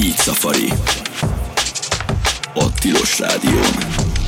Beat Safari. A Tilos Rádión.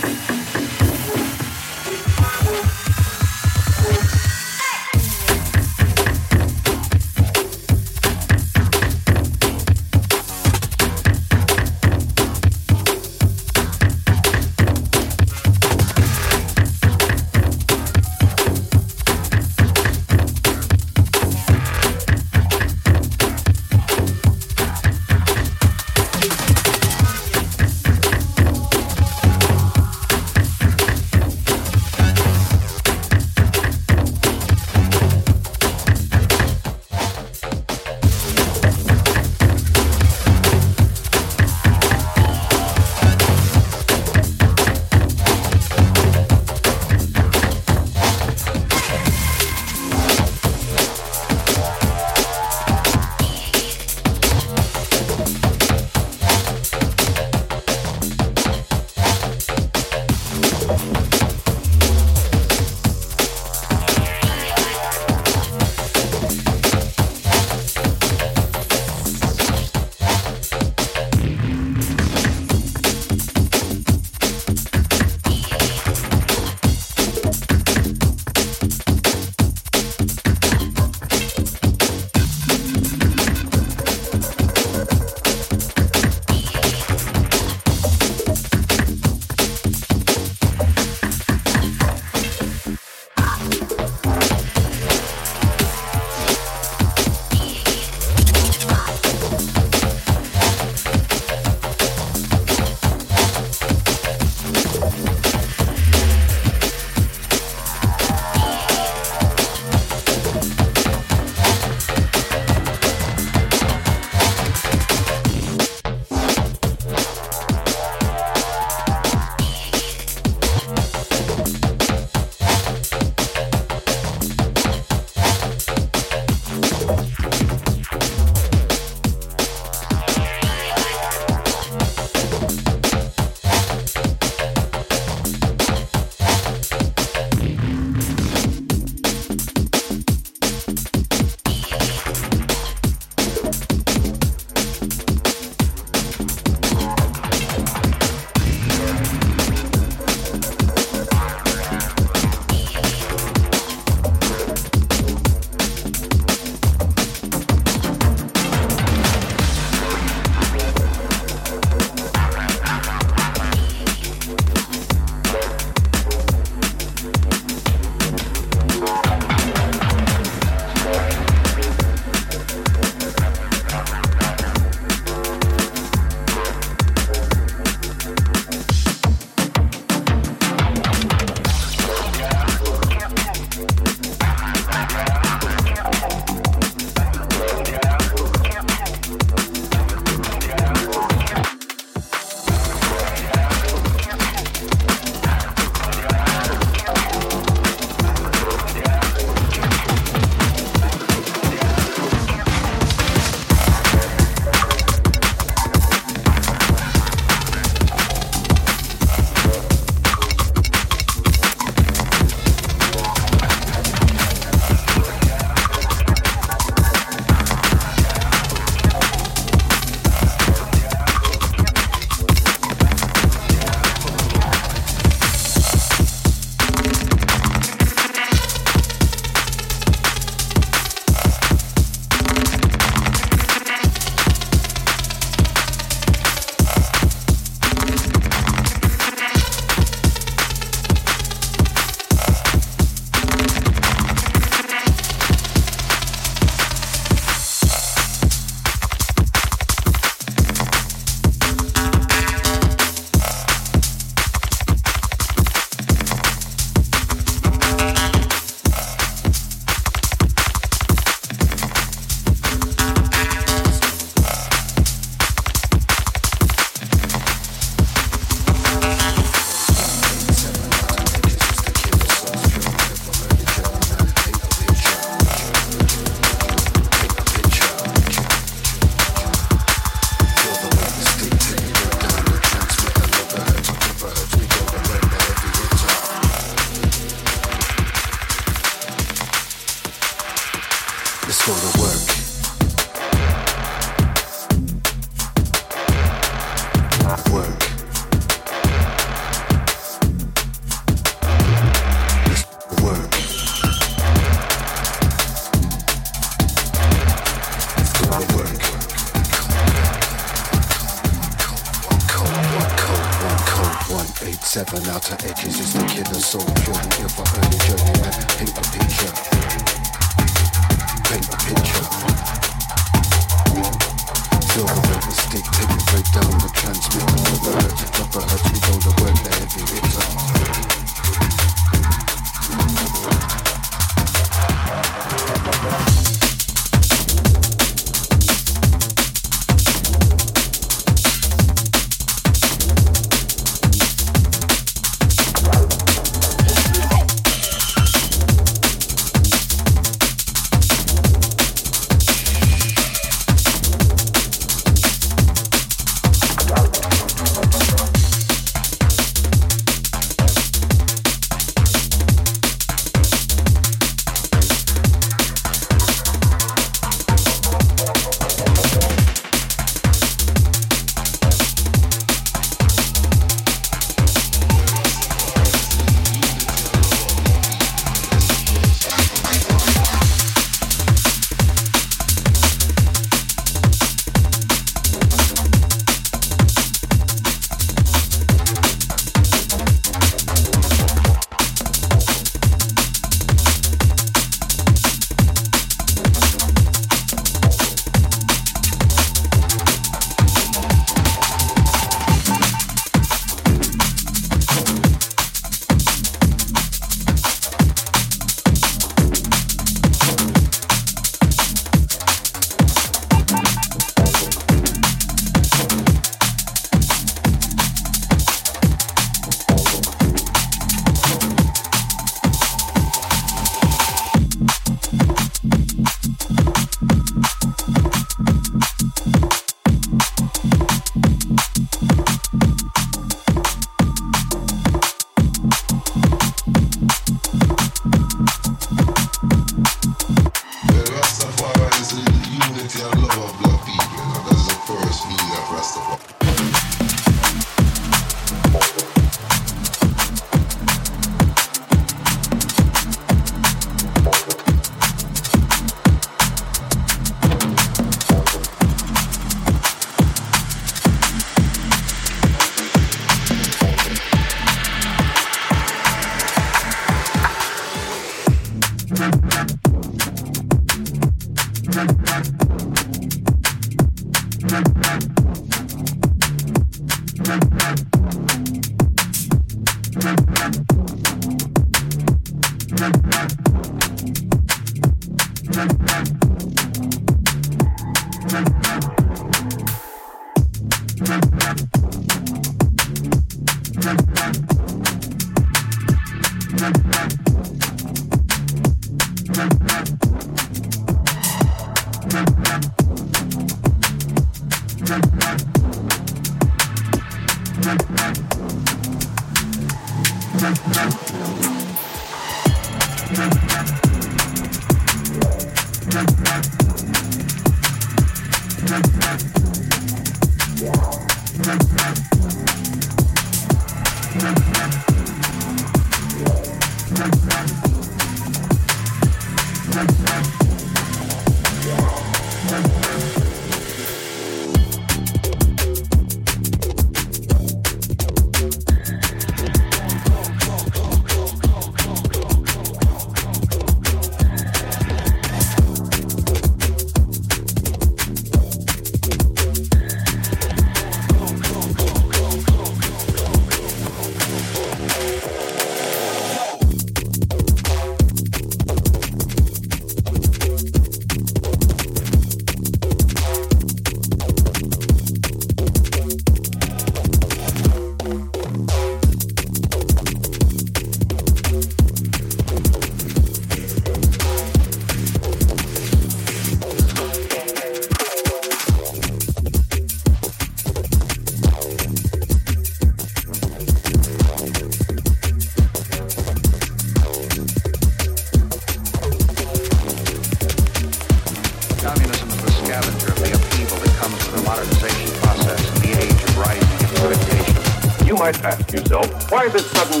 Might ask yourself, why this sudden